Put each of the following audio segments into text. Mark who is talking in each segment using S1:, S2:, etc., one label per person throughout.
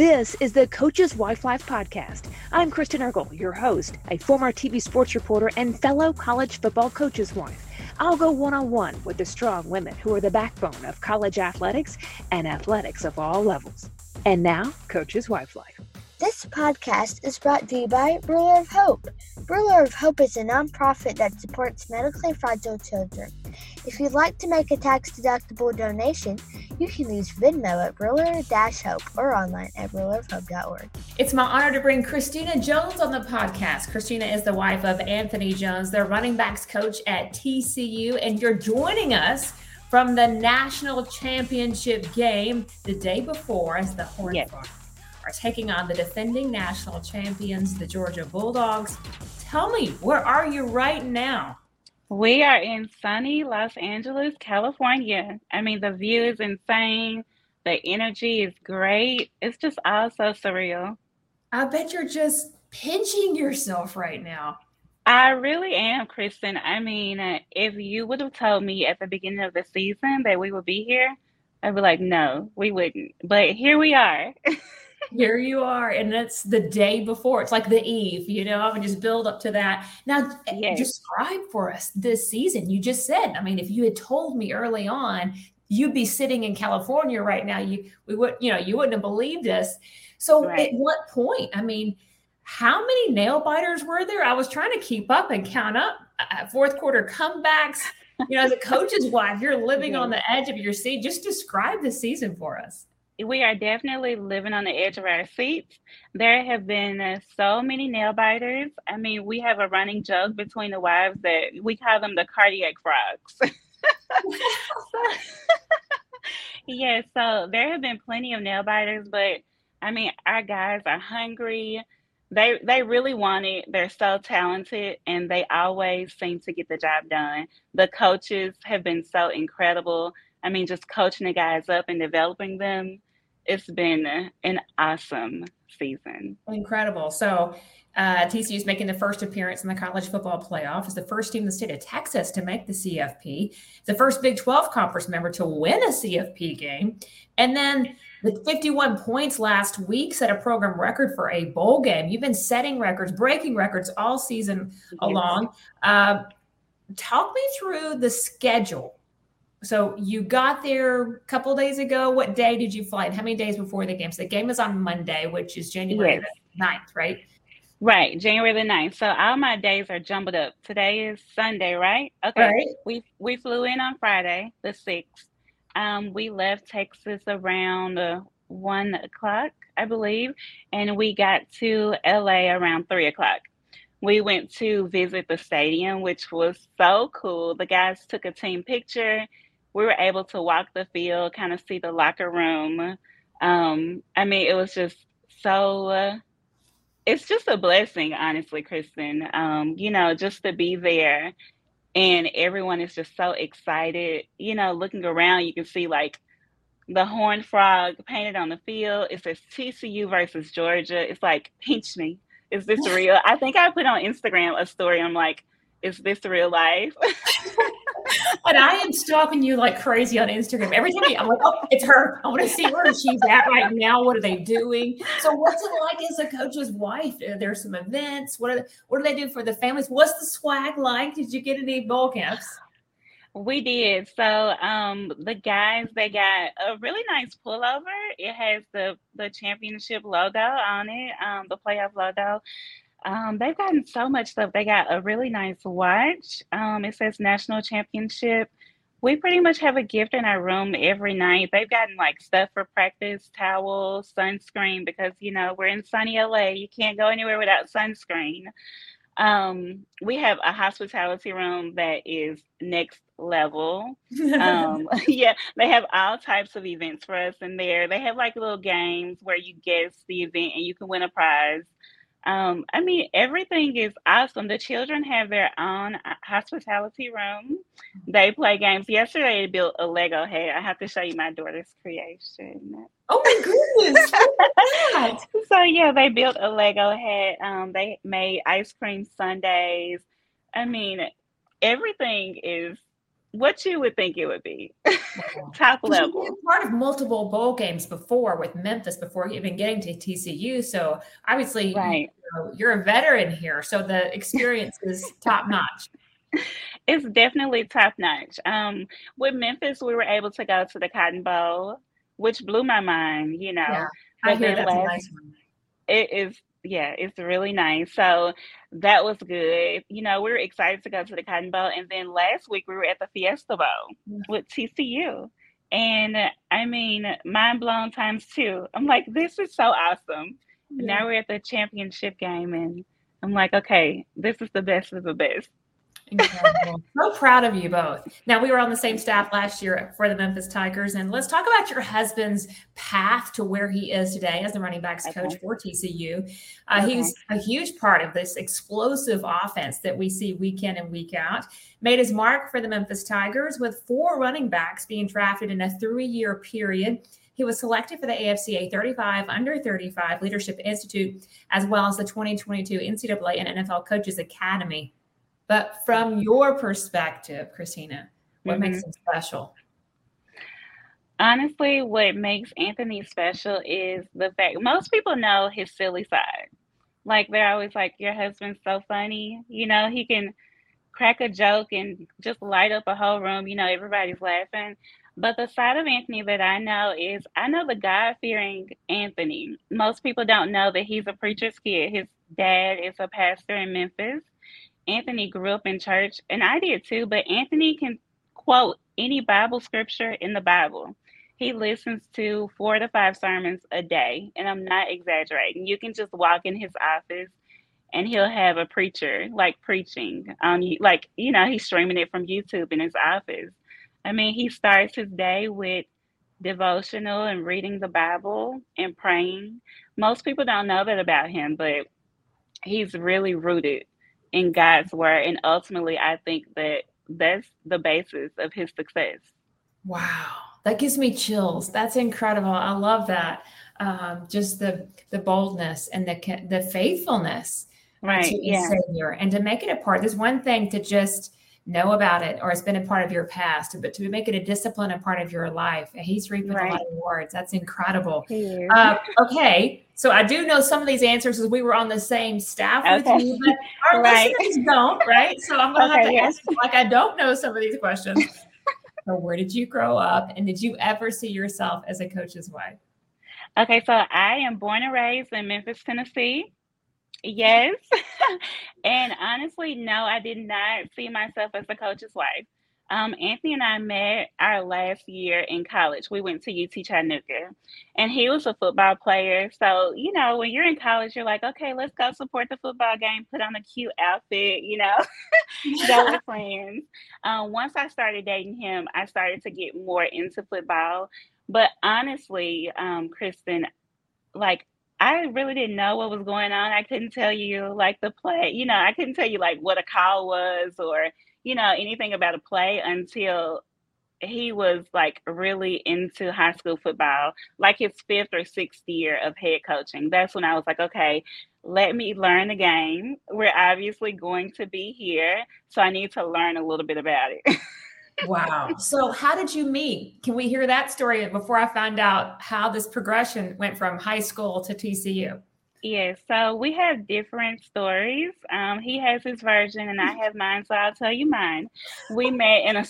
S1: This is the Coach's Wife Life podcast. I'm Kristen Ergel, your host, a former TV sports reporter and fellow college football coach's wife. I'll go one on one with the strong women who are the backbone of college athletics and athletics of all levels. And now, Coach's Wife Life.
S2: This podcast is brought to you by Ruler of Hope. Ruler of Hope is a nonprofit that supports medically fragile children. If you'd like to make a tax deductible donation, you can use Venmo at Ruler Hope or online at rulerofhope.org.
S3: It's my honor to bring Christina Jones on the podcast. Christina is the wife of Anthony Jones, their running backs coach at TCU, and you're joining us from the national championship game the day before as the Horned Frogs are taking on the defending national champions, the Georgia Bulldogs. Tell me, where are you right now?
S4: We are in sunny Los Angeles, California. I mean, the view is insane. The energy is great. It's just all so surreal.
S3: I bet you're just pinching yourself right now.
S4: I really am, Kristen. I mean, uh, if you would have told me at the beginning of the season that we would be here, I'd be like, no, we wouldn't. But here we are.
S3: here you are and it's the day before. It's like the eve you know and just build up to that. Now yes. describe for us this season. You just said i mean if you had told me early on you'd be sitting in california right now you we would you know you wouldn't have believed us. So right. at what point i mean how many nail biters were there? I was trying to keep up and count up uh, fourth quarter comebacks. You know as a coach's wife you're living on the edge of your seat. Just describe the season for us
S4: we are definitely living on the edge of our seats. There have been uh, so many nail biters. I mean, we have a running joke between the wives that we call them the cardiac frogs. yeah, so there have been plenty of nail biters, but I mean, our guys are hungry. They they really want it. They're so talented, and they always seem to get the job done. The coaches have been so incredible. I mean, just coaching the guys up and developing them it's been an awesome season.
S3: Incredible. So uh, TCU is making the first appearance in the college football playoff. It's the first team in the state of Texas to make the CFP. The first Big 12 conference member to win a CFP game. And then the 51 points last week set a program record for a bowl game. You've been setting records, breaking records all season yes. along. Uh, talk me through the schedule so you got there a couple days ago. What day did you fly? And how many days before the game? So the game is on Monday, which is January yes. 9th, right?
S4: Right, January the 9th. So all my days are jumbled up. Today is Sunday, right? Okay. Right. We we flew in on Friday, the 6th. Um, we left Texas around uh, one o'clock, I believe, and we got to LA around three o'clock. We went to visit the stadium, which was so cool. The guys took a team picture we were able to walk the field, kind of see the locker room. Um, I mean, it was just so. Uh, it's just a blessing, honestly, Kristen. Um, you know, just to be there, and everyone is just so excited. You know, looking around, you can see like the horned frog painted on the field. It says TCU versus Georgia. It's like, pinch me. Is this real? I think I put on Instagram a story. I'm like, is this real life?
S3: and I am stalking you like crazy on Instagram. Every time I'm like, oh, it's her. I want to see where she's at right now. What are they doing? So, what's it like as a coach's wife? Are there some events? What are they, what do they do for the families? What's the swag like? Did you get any bowl caps?
S4: We did. So um, the guys they got a really nice pullover. It has the the championship logo on it, um, the playoff logo. Um, they've gotten so much stuff. They got a really nice watch. Um, it says National Championship. We pretty much have a gift in our room every night. They've gotten like stuff for practice, towels, sunscreen, because you know we're in sunny LA. You can't go anywhere without sunscreen. Um, we have a hospitality room that is next level. Um, yeah, they have all types of events for us in there. They have like little games where you guess the event and you can win a prize. Um, I mean, everything is awesome. The children have their own uh, hospitality room. They play games. Yesterday, they built a Lego head. I have to show you my daughter's creation.
S3: Oh my goodness!
S4: so yeah, they built a Lego head. Um, they made ice cream sundaes. I mean, everything is what you would think it would be. Top level.
S3: Part of multiple bowl games before with Memphis before even getting to TCU. So obviously, right. you know, you're a veteran here. So the experience is top notch.
S4: It's definitely top notch. Um, with Memphis, we were able to go to the Cotton Bowl, which blew my mind. You know, yeah,
S3: I hear that's last, nice one.
S4: It is yeah, it's really nice. So that was good. You know, we were excited to go to the Cotton Bowl. And then last week we were at the Fiesta Bowl mm. with TCU. And I mean, mind blown times two. I'm like, this is so awesome. Yeah. Now we're at the championship game and I'm like, okay, this is the best of the best.
S3: Incredible. so proud of you both. Now, we were on the same staff last year for the Memphis Tigers, and let's talk about your husband's path to where he is today as the running backs okay. coach for TCU. Uh, okay. He's a huge part of this explosive offense that we see week in and week out. Made his mark for the Memphis Tigers with four running backs being drafted in a three year period. He was selected for the AFCA 35 under 35 Leadership Institute, as well as the 2022 NCAA and NFL Coaches Academy. But from your perspective, Christina, what mm-hmm. makes him special?
S4: Honestly, what makes Anthony special is the fact most people know his silly side. Like they're always like, Your husband's so funny. You know, he can crack a joke and just light up a whole room. You know, everybody's laughing. But the side of Anthony that I know is I know the God fearing Anthony. Most people don't know that he's a preacher's kid. His dad is a pastor in Memphis. Anthony grew up in church, and I did too, but Anthony can quote any Bible scripture in the Bible. He listens to four to five sermons a day, and I'm not exaggerating. You can just walk in his office and he'll have a preacher like preaching on you like you know he's streaming it from youtube in his office i mean he starts his day with devotional and reading the bible and praying most people don't know that about him but he's really rooted in God's word. And ultimately, I think that that's the basis of his success.
S3: Wow. That gives me chills. That's incredible. I love that. Um, just the the boldness and the the faithfulness
S4: right, to yeah.
S3: Savior, and to make it a part. There's one thing to just know about it or it's been a part of your past, but to make it a discipline and part of your life. And he's reaping right. a lot of rewards. That's incredible. Uh, okay. So I do know some of these answers because we were on the same staff okay. with you, but our right. listeners don't, right? So I'm gonna okay, have to yes. ask like I don't know some of these questions. so where did you grow up and did you ever see yourself as a coach's wife?
S4: Okay, so I am born and raised in Memphis, Tennessee. Yes. and honestly, no, I did not see myself as a coach's wife. Um, Anthony and I met our last year in college. We went to UT Chattanooga, and he was a football player. So, you know, when you're in college, you're like, okay, let's go support the football game, put on a cute outfit, you know, go with friends. Um, once I started dating him, I started to get more into football. But honestly, um, Kristen, like I really didn't know what was going on. I couldn't tell you like the play, you know, I couldn't tell you like what a call was or, you know, anything about a play until he was like really into high school football, like his fifth or sixth year of head coaching. That's when I was like, okay, let me learn the game. We're obviously going to be here. So I need to learn a little bit about it.
S3: wow. So, how did you meet? Can we hear that story before I find out how this progression went from high school to TCU?
S4: Yes, so we have different stories. Um, he has his version, and I have mine. So I'll tell you mine. We met in a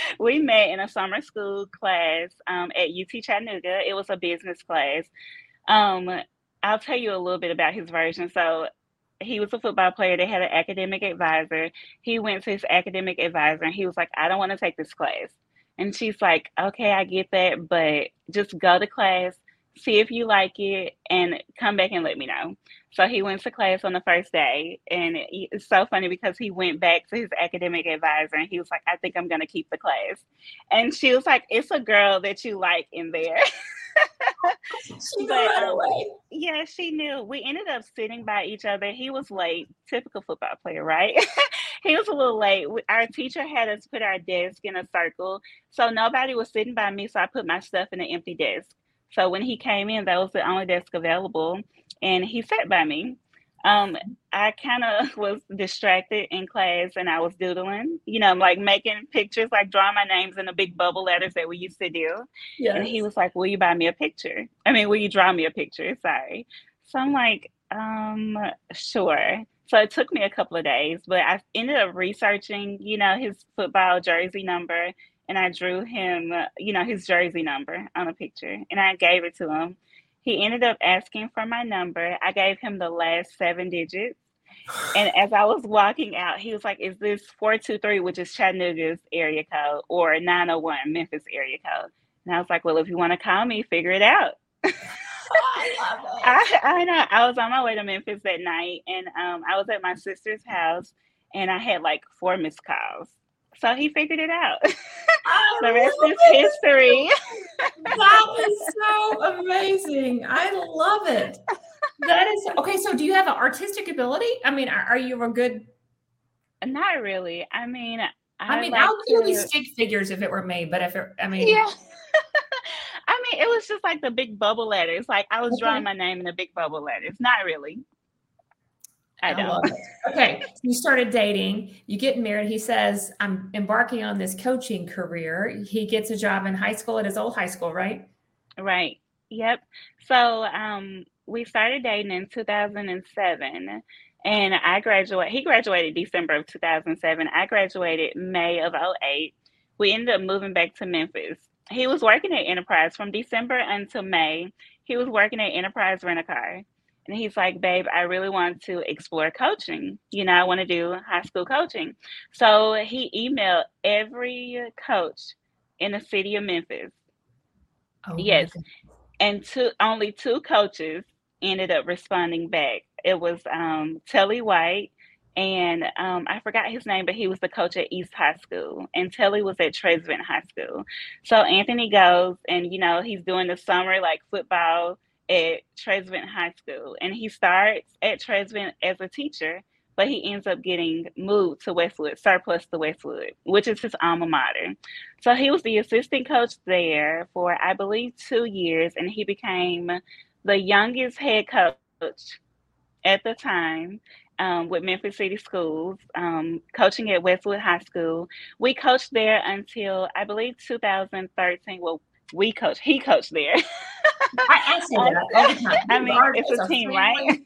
S4: we met in a summer school class um, at UT Chattanooga. It was a business class. Um, I'll tell you a little bit about his version. So he was a football player. They had an academic advisor. He went to his academic advisor and he was like, I don't want to take this class. And she's like, Okay, I get that, but just go to class, see if you like it, and come back and let me know. So he went to class on the first day. And it's so funny because he went back to his academic advisor and he was like, I think I'm going to keep the class. And she was like, It's a girl that you like in there.
S3: she but, um.
S4: Yeah, she knew. We ended up sitting by each other. He was late, typical football player, right? he was a little late. Our teacher had us put our desk in a circle, so nobody was sitting by me. So I put my stuff in an empty desk. So when he came in, that was the only desk available, and he sat by me. Um, I kind of was distracted in class and I was doodling, you know, like making pictures, like drawing my names in the big bubble letters that we used to do. Yes. And he was like, Will you buy me a picture? I mean, will you draw me a picture? Sorry. So I'm like, um, sure. So it took me a couple of days, but I ended up researching, you know, his football jersey number and I drew him, you know, his jersey number on a picture and I gave it to him. He ended up asking for my number. I gave him the last seven digits. And as I was walking out, he was like, Is this 423, which is Chattanooga's area code, or 901 Memphis area code? And I was like, Well, if you want to call me, figure it out. I, I, know. I was on my way to Memphis that night, and um, I was at my sister's house, and I had like four missed calls. So he figured it out. the rest is history.
S3: that is so amazing. I love it. That is okay. So, do you have an artistic ability? I mean, are, are you a good?
S4: Not really. I mean, I,
S3: I mean, like I'll clearly to... stick figures if it were me, but if it, I mean,
S4: yeah. I mean, it was just like the big bubble letters. Like I was okay. drawing my name in the big bubble letters. Not really. I don't.
S3: I okay. So you started dating, you get married. He says, I'm embarking on this coaching career. He gets a job in high school at his old high school, right?
S4: Right. Yep. So um, we started dating in 2007 and I graduated. He graduated December of 2007. I graduated May of 08. We ended up moving back to Memphis he was working at Enterprise from December until May. He was working at Enterprise Rent a Car. And he's like, babe, I really want to explore coaching. You know, I want to do high school coaching. So he emailed every coach in the city of Memphis. Oh, yes. And two only two coaches ended up responding back. It was um, Telly White and um, I forgot his name, but he was the coach at East High School, and Telly was at Trezevant High School. So Anthony goes, and you know he's doing the summer like football at Trezevant High School, and he starts at Trezevant as a teacher, but he ends up getting moved to Westwood, surplus to Westwood, which is his alma mater. So he was the assistant coach there for I believe two years, and he became the youngest head coach at the time um, with Memphis City Schools, um, coaching at Westwood High School. We coached there until I believe 2013. Well, we coached, he coached there.
S3: I ask you that all the time. I
S4: mean, it's a team, right?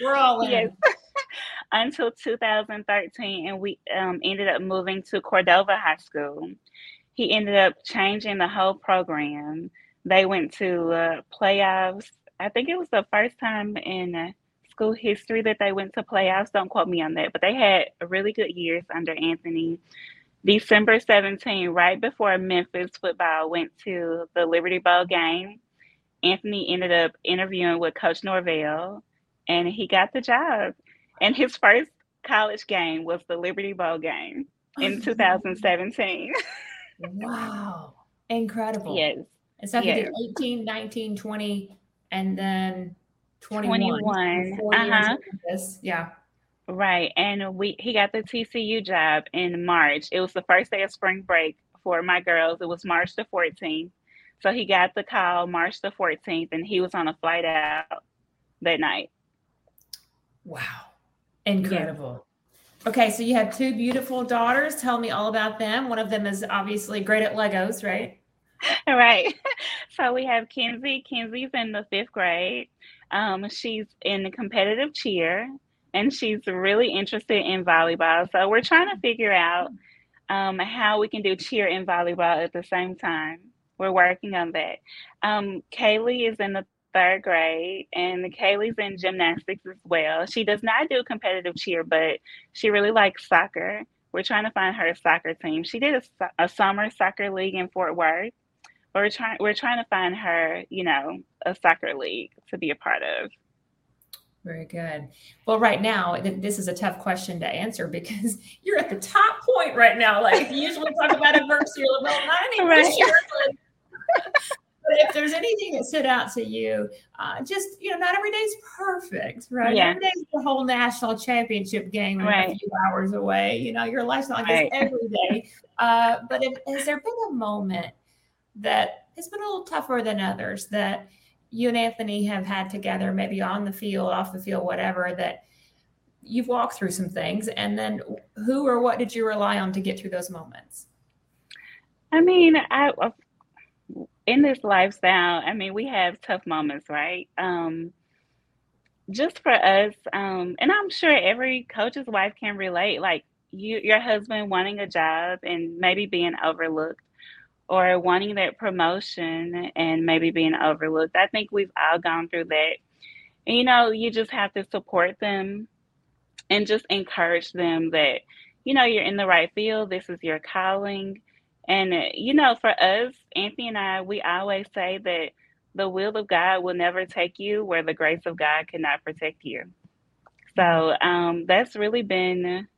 S3: We're all in. Yes.
S4: until 2013, and we um, ended up moving to Cordova High School. He ended up changing the whole program. They went to uh, playoffs. I think it was the first time in school history that they went to playoffs. Don't quote me on that, but they had really good years under Anthony. December 17, right before Memphis football went to the Liberty Bowl game, Anthony ended up interviewing with Coach Norvell and he got the job. And his first college game was the Liberty Bowl game in 2017.
S3: wow. Incredible.
S4: Yes.
S3: And so yes. he did 18, 19, 20, and then 21. 21. Uh-huh. Yeah.
S4: Right. And we he got the TCU job in March. It was the first day of spring break for my girls. It was March the 14th. So he got the call March the 14th and he was on a flight out that night.
S3: Wow. Incredible. Yeah. Okay, so you have two beautiful daughters. Tell me all about them. One of them is obviously great at Legos, right?
S4: right. So we have Kenzie. Kenzie's in the fifth grade. Um, she's in the competitive cheer and she's really interested in volleyball. So we're trying to figure out um, how we can do cheer and volleyball at the same time. We're working on that. Um, Kaylee is in the third grade and Kaylee's in gymnastics as well. She does not do competitive cheer, but she really likes soccer. We're trying to find her a soccer team. She did a, a summer soccer league in Fort Worth we're trying we're trying to find her, you know, a soccer league to be a part of.
S3: Very good. Well, right now, this is a tough question to answer because you're at the top point right now. Like you usually talk about adversity, well, not right. this year, but, but if there's anything that stood out to you, uh, just you know, not every day's perfect, right? Yeah. Every day's the whole national championship game right. a few hours away. You know, your life's not like right. this every day. Uh, but if, has there been a moment that has been a little tougher than others that you and Anthony have had together, maybe on the field, off the field, whatever, that you've walked through some things. And then who or what did you rely on to get through those moments?
S4: I mean, I in this lifestyle, I mean, we have tough moments, right? Um, just for us, um, and I'm sure every coach's wife can relate. Like you, your husband wanting a job and maybe being overlooked, or wanting that promotion and maybe being overlooked. I think we've all gone through that. And, you know, you just have to support them and just encourage them that, you know, you're in the right field. This is your calling. And, you know, for us, Anthony and I, we always say that the will of God will never take you where the grace of God cannot protect you. So um, that's really been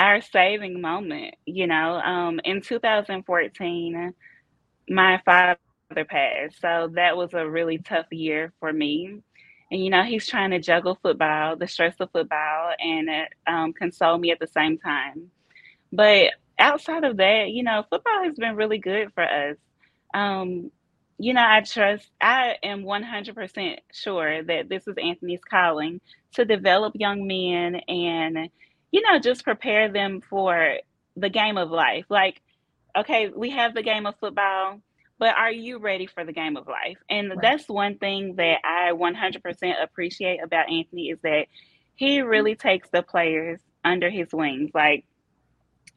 S4: our saving moment. You know, um, in 2014, my father passed. So that was a really tough year for me. And, you know, he's trying to juggle football, the stress of football, and um, console me at the same time. But outside of that, you know, football has been really good for us. Um, you know, I trust, I am 100% sure that this is Anthony's calling to develop young men and, you know, just prepare them for the game of life. Like, okay, we have the game of football, but are you ready for the game of life? And right. that's one thing that I 100% appreciate about Anthony is that he really takes the players under his wings. Like,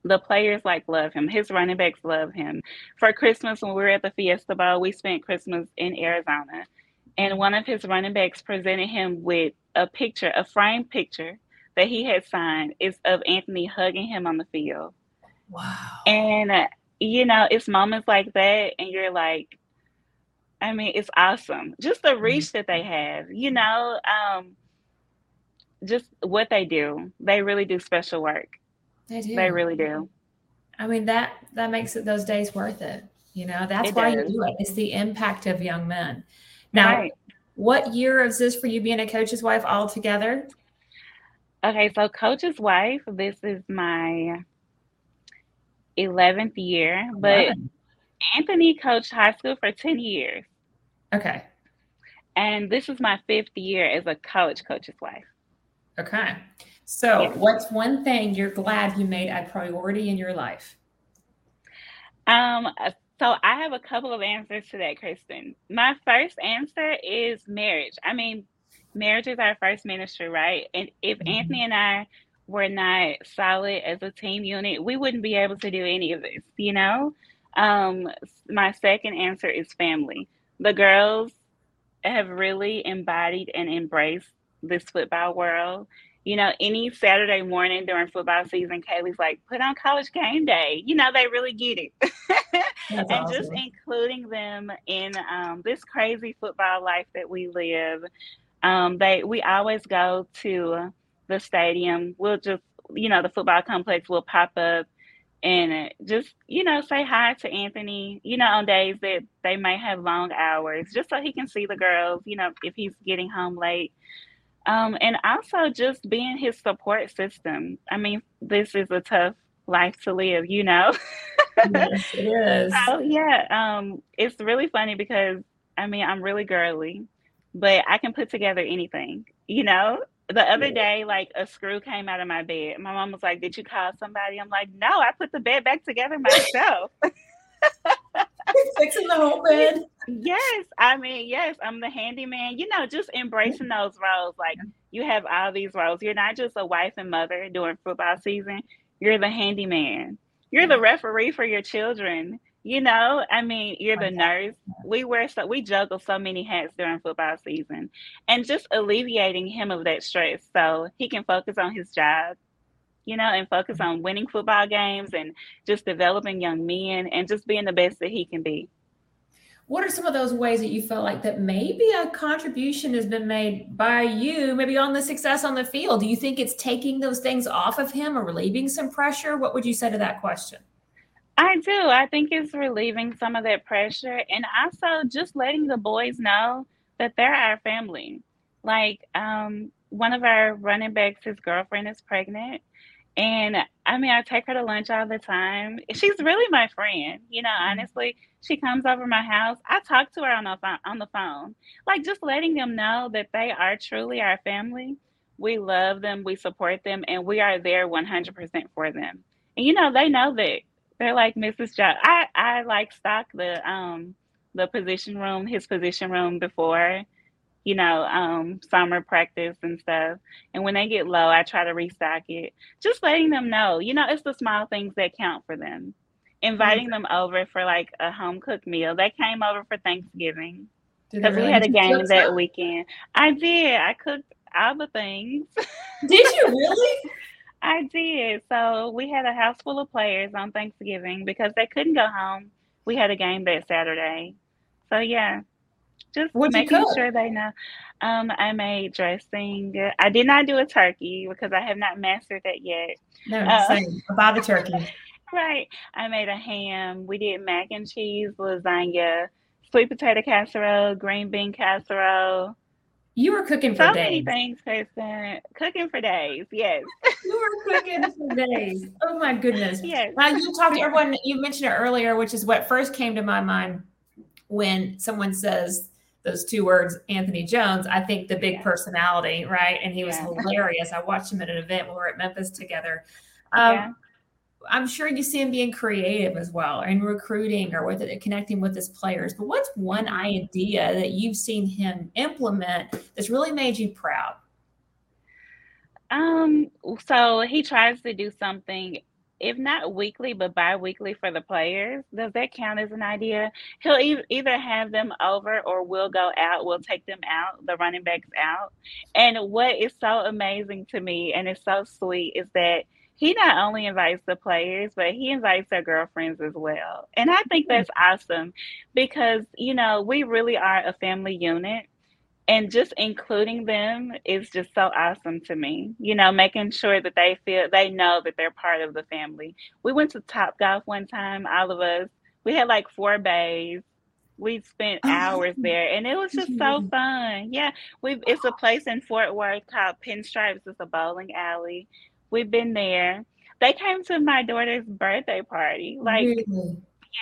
S4: the players like love him. His running backs love him. For Christmas, when we were at the Fiesta Bowl, we spent Christmas in Arizona, and one of his running backs presented him with a picture, a framed picture that he had signed, is of Anthony hugging him on the field.
S3: Wow!
S4: And uh, you know, it's moments like that, and you're like, I mean, it's awesome. Just the reach mm-hmm. that they have, you know, um, just what they do. They really do special work.
S3: They do.
S4: They really do.
S3: I mean that that makes it those days worth it. You know, that's it why does. you do it. It's the impact of young men. Now, right. what year is this for you being a coach's wife altogether?
S4: Okay, so coach's wife, this is my 11th year, but 11. Anthony coached high school for 10 years.
S3: Okay.
S4: And this is my fifth year as a college coach's wife.
S3: Okay. So, yeah. what's one thing you're glad you made a priority in your life?
S4: Um, so I have a couple of answers to that, Kristen. My first answer is marriage. I mean, marriage is our first ministry, right? And if mm-hmm. Anthony and I were not solid as a team unit, we wouldn't be able to do any of this, you know? Um, my second answer is family. The girls have really embodied and embraced this football world you know, any Saturday morning during football season, Kaylee's like, put on college game day. You know, they really get it. and awesome. just including them in um, this crazy football life that we live. Um, they we always go to the stadium. We'll just, you know, the football complex will pop up and just, you know, say hi to Anthony, you know, on days that they may have long hours, just so he can see the girls, you know, if he's getting home late. Um, and also just being his support system. I mean, this is a tough life to live, you know.
S3: yes, it is.
S4: So yeah, um, it's really funny because I mean I'm really girly, but I can put together anything, you know. The other day, like a screw came out of my bed. My mom was like, "Did you call somebody?" I'm like, "No, I put the bed back together myself."
S3: fixing the whole bed.
S4: Yes, I mean, yes, I'm the handyman. You know, just embracing those roles. Like you have all these roles. You're not just a wife and mother during football season. You're the handyman. You're the referee for your children. You know, I mean, you're the nurse. We wear so we juggle so many hats during football season, and just alleviating him of that stress so he can focus on his job you know, and focus mm-hmm. on winning football games and just developing young men and just being the best that he can be.
S3: What are some of those ways that you felt like that maybe a contribution has been made by you, maybe on the success on the field? Do you think it's taking those things off of him or relieving some pressure? What would you say to that question?
S4: I do. I think it's relieving some of that pressure and also just letting the boys know that they're our family. Like um, one of our running backs, his girlfriend is pregnant And I mean, I take her to lunch all the time. She's really my friend. You know, mm-hmm. honestly, she comes over my house. I talk to her on the phone, on the phone, like just letting them know that they are truly our family. We love them, we support them, and we are there 100% for them. And you know, they know that they're like Mrs. Joe. I I like stock the um the position room, his position room before you know, um, summer practice and stuff. And when they get low, I try to restock it. Just letting them know, you know, it's the small things that count for them. Inviting mm-hmm. them over for like a home cooked meal. They came over for Thanksgiving because really we had a game that weekend. I did. I cooked all the things.
S3: Did you really?
S4: I did. So we had a house full of players on Thanksgiving because they couldn't go home. We had a game that Saturday. So yeah, just What'd making sure they know. Um, I made dressing. I did not do a turkey because I have not mastered that yet.
S3: No, uh, same. About the turkey.
S4: right. I made a ham. We did mac and cheese, lasagna, sweet potato casserole, green bean casserole.
S3: You were cooking for
S4: so
S3: days.
S4: many things, Kristen. Cooking for days, yes.
S3: you were cooking for days. Oh my goodness.
S4: Yes.
S3: Now you talked to everyone. You mentioned it earlier, which is what first came to my mind when someone says those two words, Anthony Jones, I think the big yeah. personality, right? And he was yeah. hilarious. I watched him at an event when we were at Memphis together. Um, yeah. I'm sure you see him being creative as well and recruiting or with it, connecting with his players. But what's one mm-hmm. idea that you've seen him implement that's really made you proud?
S4: Um, so he tries to do something if not weekly, but bi-weekly for the players. Does that count as an idea? He'll e- either have them over or we'll go out. We'll take them out, the running backs out. And what is so amazing to me and it's so sweet is that he not only invites the players, but he invites their girlfriends as well. And I think mm-hmm. that's awesome because, you know, we really are a family unit and just including them is just so awesome to me. You know, making sure that they feel they know that they're part of the family. We went to Top Golf one time, all of us. We had like four bays. We spent oh, hours there, and it was just so mm-hmm. fun. Yeah, we it's a place in Fort Worth called Pinstripes. It's a bowling alley. We've been there. They came to my daughter's birthday party. Like, really?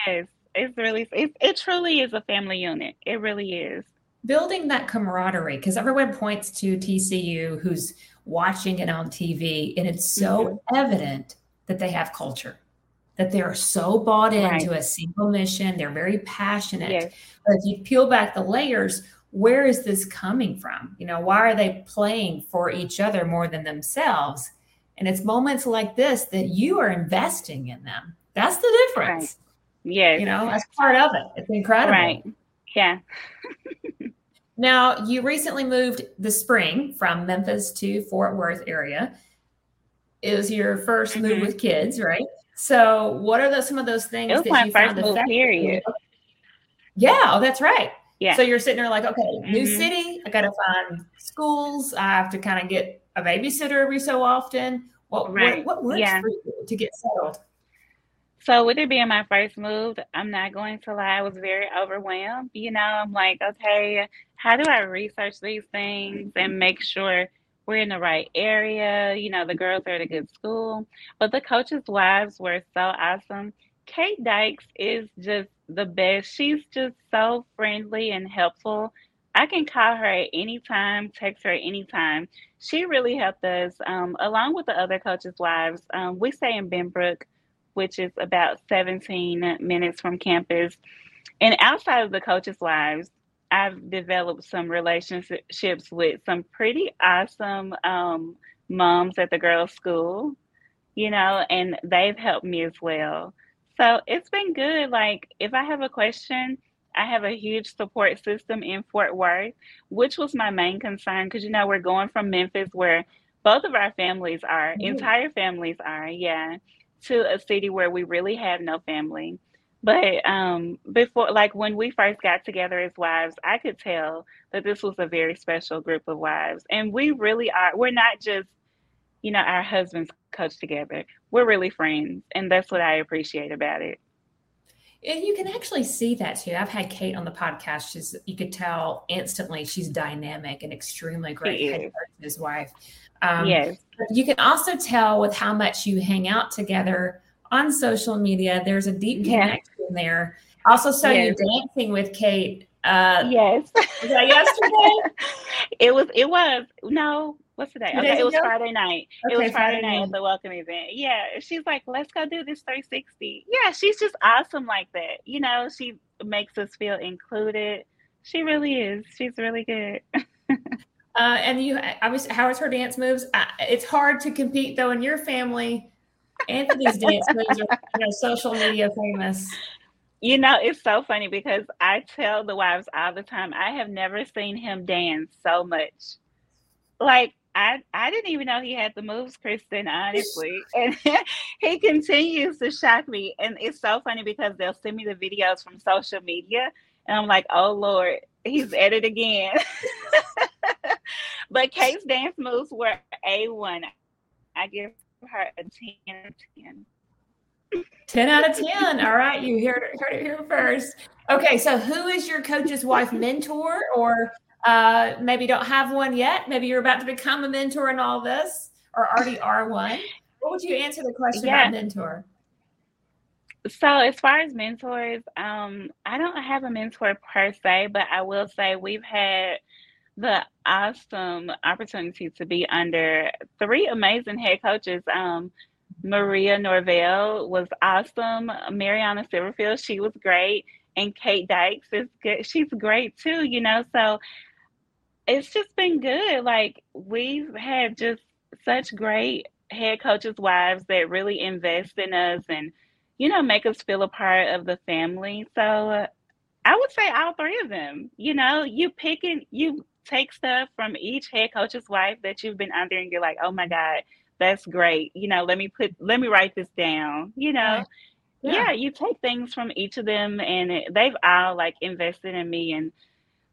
S4: yes, it's really it, it truly is a family unit. It really is
S3: building that camaraderie because everyone points to TCU who's watching it on TV, and it's so mm-hmm. evident that they have culture, that they are so bought into right. a single mission. They're very passionate. Yes. But if you peel back the layers, where is this coming from? You know, why are they playing for each other more than themselves? And it's moments like this that you are investing in them. That's the difference. Right.
S4: Yes.
S3: You know, that's part of it. It's incredible.
S4: Right. Yeah.
S3: now, you recently moved the spring from Memphis to Fort Worth area. It was your 1st mm-hmm. move with kids, right? So, what are those, some of those things
S4: that you found move period?
S3: Yeah, oh, that's right. Yeah. So you're sitting there like, okay, mm-hmm. new city. I got to find schools. I have to kind of get a babysitter every so often. What right. what, what works yeah. for you to get settled?
S4: So with it being my first move, I'm not going to lie, I was very overwhelmed. You know, I'm like, okay, how do I research these things and make sure we're in the right area? You know, the girls are at a good school. But the coaches' wives were so awesome. Kate Dykes is just the best. She's just so friendly and helpful. I can call her at any time, text her at any time. She really helped us, um, along with the other coaches' wives. Um, we stay in Benbrook which is about 17 minutes from campus. And outside of the coaches' lives, I've developed some relationships with some pretty awesome um, moms at the girls' school, you know, and they've helped me as well. So it's been good. Like, if I have a question, I have a huge support system in Fort Worth, which was my main concern because, you know, we're going from Memphis where both of our families are, mm-hmm. entire families are, yeah to a city where we really have no family. But um, before, like when we first got together as wives, I could tell that this was a very special group of wives. And we really are, we're not just, you know, our husbands coach together. We're really friends. And that's what I appreciate about it.
S3: And you can actually see that too. I've had Kate on the podcast. She's, you could tell instantly she's dynamic and extremely great. His wife. Um,
S4: yes.
S3: You can also tell with how much you hang out together on social media. There's a deep
S4: Yeah.
S3: connection there. Also saw
S4: Yes.
S3: you dancing with Kate. Uh,
S4: Yes.
S3: Was that yesterday?
S4: it was. It was. No. What's today? Okay, it was? Friday night. it was Friday,
S3: Friday
S4: night
S3: night.
S4: at the welcome event. Yeah, she's like, let's go do this 360. Yeah, she's just awesome like that. You know, she makes us feel included. She really is. She's really good.
S3: Uh, and you, obviously, how is her dance moves? Uh, it's hard to compete though in your family. Anthony's dance moves are, you know, social media famous.
S4: You know, it's so funny because I tell the wives all the time, I have never seen him dance so much. Like I I didn't even know he had the moves, Kristen, honestly. And he continues to shock me. And it's so funny because they'll send me the videos from social media and I'm like, oh Lord, he's at it again. but Kate's dance moves were A1. I give her a 10 out of 10.
S3: 10 out of 10. All right. You heard it, heard it here first. Okay. So, who is your coach's wife mentor, or uh, maybe don't have one yet? Maybe you're about to become a mentor in all this, or already are one. What would you answer the question
S4: Yeah.
S3: about mentor?
S4: So as far as mentors, um, I don't have a mentor per se, but I will say we've had the awesome opportunity to be under three amazing head coaches. Um, Maria Norvell was awesome. Mariana Silverfield, she was great, and Kate Dykes is good. She's great too, you know. So it's just been good. Like we've had just such great head coaches' wives that really invest in us and you know, make us feel a part of the family. So uh, I would say all three of them. You know, you pick and you take stuff from each head coach's wife that you've been under, and you're like, oh my God, that's great. You know, let me put, let me write this down. You know,
S3: Right.
S4: yeah.
S3: Yeah.
S4: you take things from each of them, and it, they've all like invested in me, and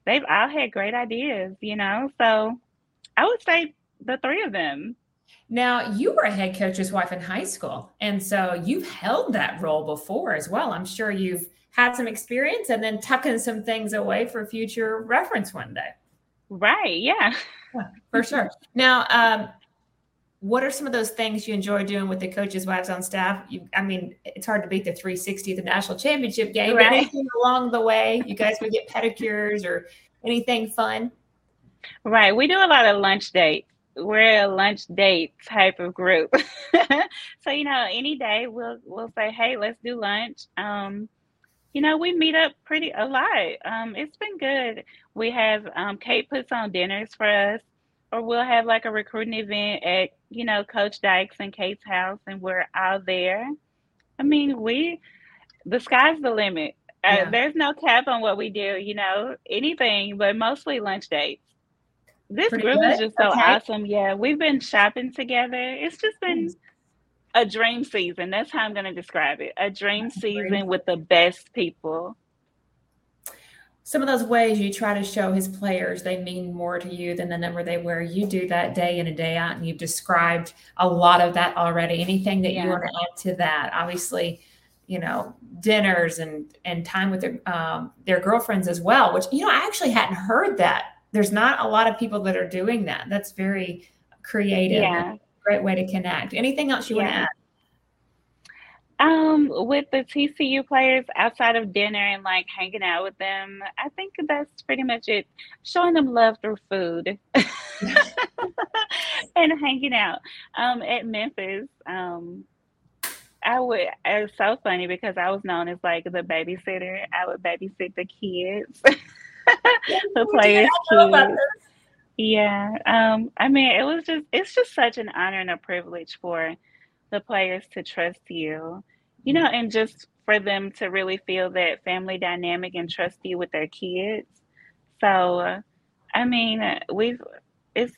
S4: they've all had great ideas. You know, so I would say the three of them.
S3: Now, you were a head coach's wife in high school. And so you've held that role before as well. I'm sure you've had some experience and then tucking some things away for future reference one day.
S4: Right? Yeah.
S3: For sure. Now, um, what are some of those things you enjoy doing with the coaches' wives on staff? You, I mean, it's hard to beat the 360 the national championship game, but
S4: Right.
S3: anything along the way, you guys would get pedicures or anything fun?
S4: Right. We do a lot of lunch dates. We're a lunch date type of group. so, you know, any day we'll we'll say, hey, let's do lunch. Um, you know, we meet up pretty a lot. Um, it's been good. We have um, Kate puts on dinners for us, or we'll have like a recruiting event at, you know, Coach Dykes and Kate's house, and we're out there. I mean, we the sky's the limit. Uh,
S3: Yeah.
S4: There's no cap on what we do, you know, anything, but mostly lunch dates. This
S3: Pretty
S4: group is just so
S3: Okay.
S4: awesome. Yeah, we've been shopping together. It's just been a dream season. That's how I'm going to describe it. A dream
S3: That's a dream
S4: season with the best people.
S3: Some of those ways you try to show his players they mean more to you than the number they wear. You do that day in and day out, and you've described a lot of that already. Anything that you want to add to that? Obviously, you know, dinners and and time with their um, their girlfriends as well. Which you know, I actually hadn't heard that. There's not a lot of people that are doing that. That's very creative.
S4: Yeah.
S3: Great way to connect. Anything else you want to add?
S4: With the TCU players outside of dinner and like hanging out with them, I think that's pretty much it. Showing them love through food and hanging out. Um, at Memphis, um, I would. It's so funny because I was known as like the babysitter. I would babysit the kids, the players' kids. Yeah. Um, I mean, it was just, it's just such an honor and a privilege for the players to trust you, you know, and just for them to really feel that family dynamic and trust you with their kids. So, I mean, we've, it's,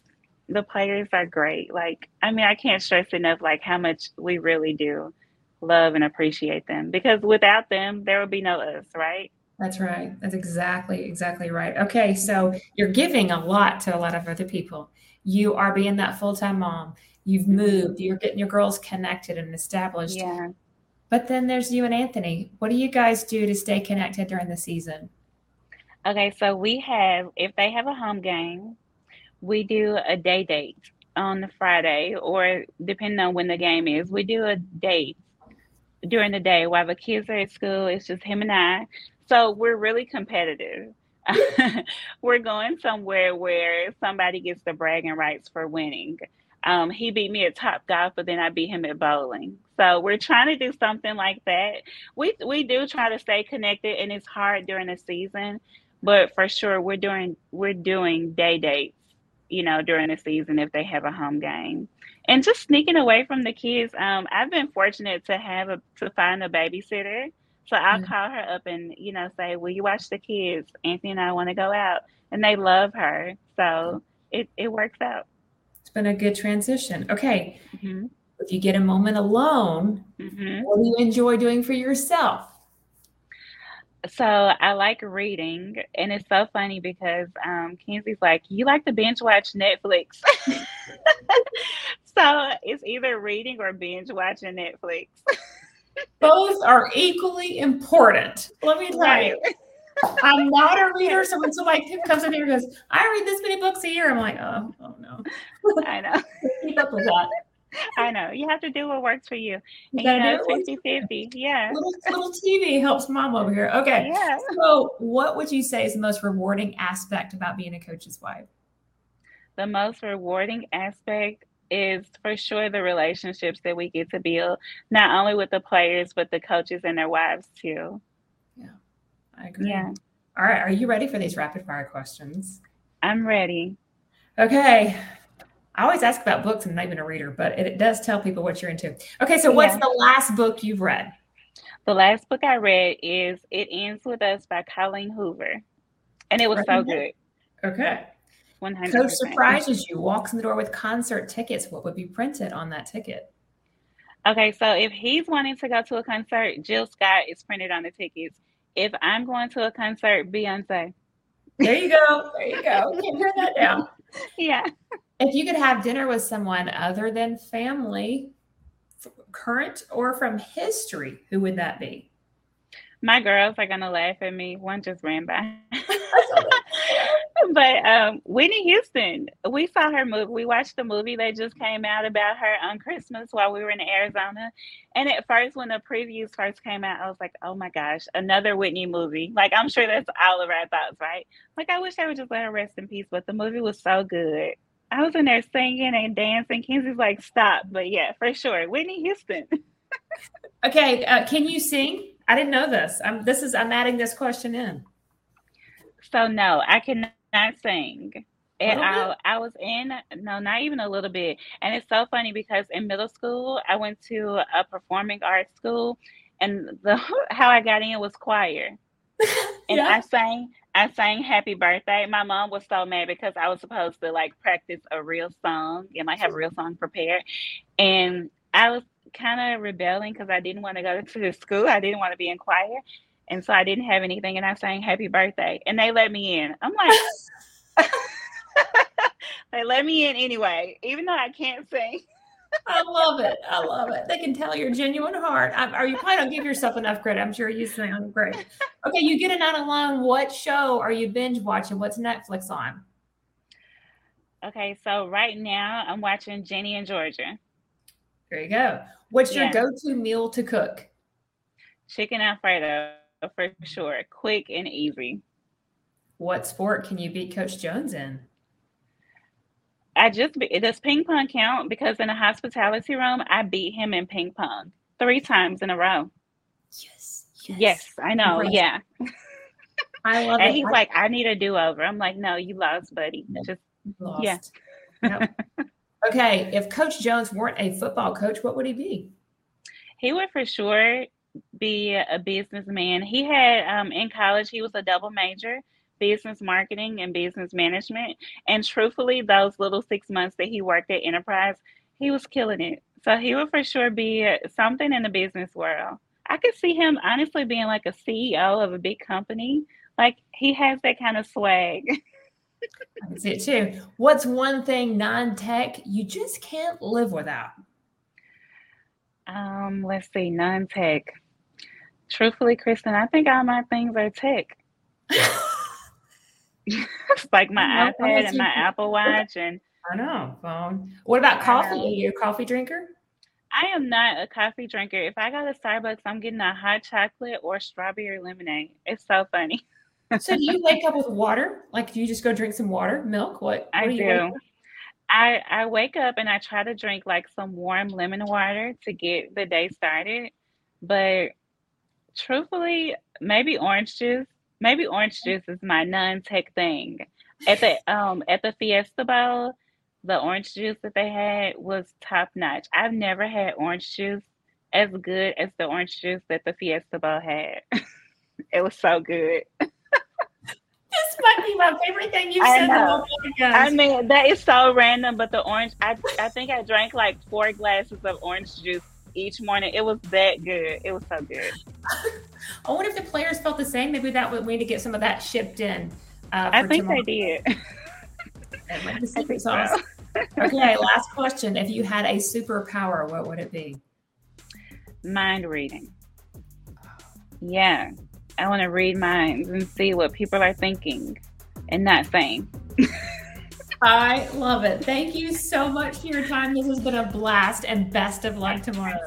S4: the players are great. Like, I mean, I can't stress enough, like, how much we really do love and appreciate them because without them, there would be no us, right?
S3: That's right. That's exactly, exactly right. Okay. So you're giving a lot to a lot of other people. You are being that full time mom. You've moved. You're getting your girls connected and established.
S4: Yeah.
S3: But then there's you and Anthony. What do you guys do to stay connected during the season?
S4: Okay, so we have, if they have a home game, we do a day date. on the Friday, or depending on when the game is, we do a date during the day while the kids are at school. It's just him and I. So we're really competitive. we're going somewhere where somebody gets the bragging rights for winning. Um, he beat me at Top Golf, but then I beat him at bowling. So we're trying to do something like that. We we do try to stay connected, and it's hard during the season, but for sure we're doing we're doing day dates, you know, during the season if they have a home game, and just sneaking away from the kids. Um, I've been fortunate to have a to find a babysitter, so I'll mm-hmm. call her up and you know say, "Will you watch the kids?" Anthony and I want to go out, and they love her, so it it works out.
S3: It's been a good transition. Okay. Mm-hmm. If you get a moment alone, mm-hmm. what do you enjoy doing for yourself?
S4: So I like reading, and it's so funny because um, Kenzie's like, "You like to binge watch Netflix." so it's either reading or binge watching Netflix.
S3: Both are equally important. Let me tell right. you. I'm not a reader. So when somebody comes in here and goes, I read this many books a year, I'm like, oh, oh no.
S4: I know. Keep up with that. I know. You have to do what works for you. And, uh, you know, 50 50. Yeah.
S3: Little, little TV helps mom over here. Okay. Yeah. So, what would you say is the most rewarding aspect about being a coach's wife?
S4: The most rewarding aspect is for sure the relationships that we get to build, not only with the players, but the coaches and their wives too.
S3: I agree. Yeah. All right. Are you ready for these rapid fire questions?
S4: I'm ready.
S3: Okay. I always ask about books. I'm not even a reader, but it, it does tell people what you're into. Okay. So, what's yeah. the last book you've read?
S4: The last book I read is It Ends With Us by Colleen Hoover. And it was so good.
S3: Okay. 100 Coach surprises you, walks in the door with concert tickets. What would be printed on that ticket?
S4: Okay, so if he's wanting to go to a concert, Jill Scott is printed on the tickets if I'm going to a concert, Beyonce.
S3: There you go. There you go. You can turn that down.
S4: Yeah.
S3: If you could have dinner with someone other than family, current or from history, who would that be?
S4: My girls are gonna laugh at me. One just ran by. but um, Whitney Houston, we saw her movie. We watched the movie that just came out about her on Christmas while we were in Arizona. And at first, when the previews first came out, I was like, "Oh my gosh, another Whitney movie!" Like I'm sure that's all of our thoughts, right? Like I wish I would just let her rest in peace. But the movie was so good. I was in there singing and dancing. Kenzie's like, "Stop!" But yeah, for sure, Whitney Houston.
S3: okay, uh, can you sing? I didn't know this. I'm this is I'm adding this question in.
S4: So no, I cannot sing. And I, I was in, no, not even a little bit. And it's so funny because in middle school, I went to a performing arts school, and the how I got in was choir. and yeah. I sang, I sang "Happy Birthday." My mom was so mad because I was supposed to like practice a real song and like have a real song prepared, and I was kind of rebelling because I didn't want to go to the school. I didn't want to be in choir. And so I didn't have anything and I sang happy birthday and they let me in. I'm like, they let me in anyway, even though I can't sing.
S3: I love it. I love it. They can tell your genuine heart. I, are you probably don't give yourself enough credit? I'm sure you sound great. Okay, you get it out alone. What show are you binge watching? What's Netflix on?
S4: Okay, so right now I'm watching Ginny and Georgia.
S3: There you go. What's yeah. your go-to meal to cook?
S4: Chicken Alfredo Oh, for sure. Quick and easy.
S3: What sport can you beat Coach Jones in?
S4: I just does ping pong count because in a hospitality room I beat him in ping pong three times in a row. Yes. Yes, yes I know. Right. Yeah. I love and it. And he's I, like, I need a do over. I'm like, no, you lost, buddy. Just lost. yeah.
S3: Okay. If Coach Jones weren't a football coach, what would he be?
S4: He would for sure be a businessman. He had um, in college, he was a double major business marketing and business management. And truthfully, those little six months that he worked at Enterprise, he was killing it. So he would for sure be something in the business world. I could see him honestly being like a CEO of a big company. Like he has that kind of swag.
S3: See it too. What's one thing non tech you just can't live without?
S4: Um, let's see, non tech. Truthfully, Kristen, I think all my things are tech. like my iPad and my Apple Watch and
S3: I know. Phone. What about coffee? Are you a coffee drinker?
S4: I am not a coffee drinker. If I go to Starbucks, I'm getting a hot chocolate or strawberry lemonade. It's so funny.
S3: so do you wake up with water? Like do you just go drink some water, milk? What, what
S4: I do. do I I wake up and I try to drink like some warm lemon water to get the day started. But truthfully, maybe orange juice. Maybe orange juice is my non-tech thing. At the um at the Fiesta Bowl, the orange juice that they had was top notch. I've never had orange juice as good as the orange juice that the Fiesta Bowl had. it was so good.
S3: this might my favorite thing you've said.
S4: I mean, that is so random, but the orange, I, I think I drank like four glasses of orange juice each morning. It was that good. It was so good.
S3: I wonder if the players felt the same. Maybe that would we need to get some of that shipped in.
S4: Uh, I think tomorrow. they did.
S3: the secret sauce. okay, last question. If you had a superpower, what would it be?
S4: Mind reading. Yeah. I want to read minds and see what people are thinking and not saying.
S3: I love it. Thank you so much for your time. This has been a blast and best of luck tomorrow.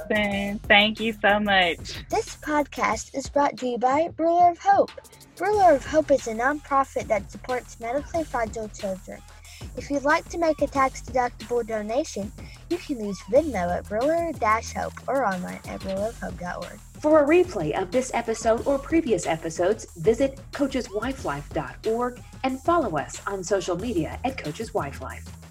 S4: Thank you so much.
S2: This podcast is brought to you by Ruler of Hope. Ruler of Hope is a nonprofit that supports medically fragile children. If you'd like to make a tax-deductible donation, you can use Venmo at ruler-hope or online at rulerofhope.org.
S1: For a replay of this episode or previous episodes, visit coacheswifelife.org and follow us on social media at Coaches Wife Life.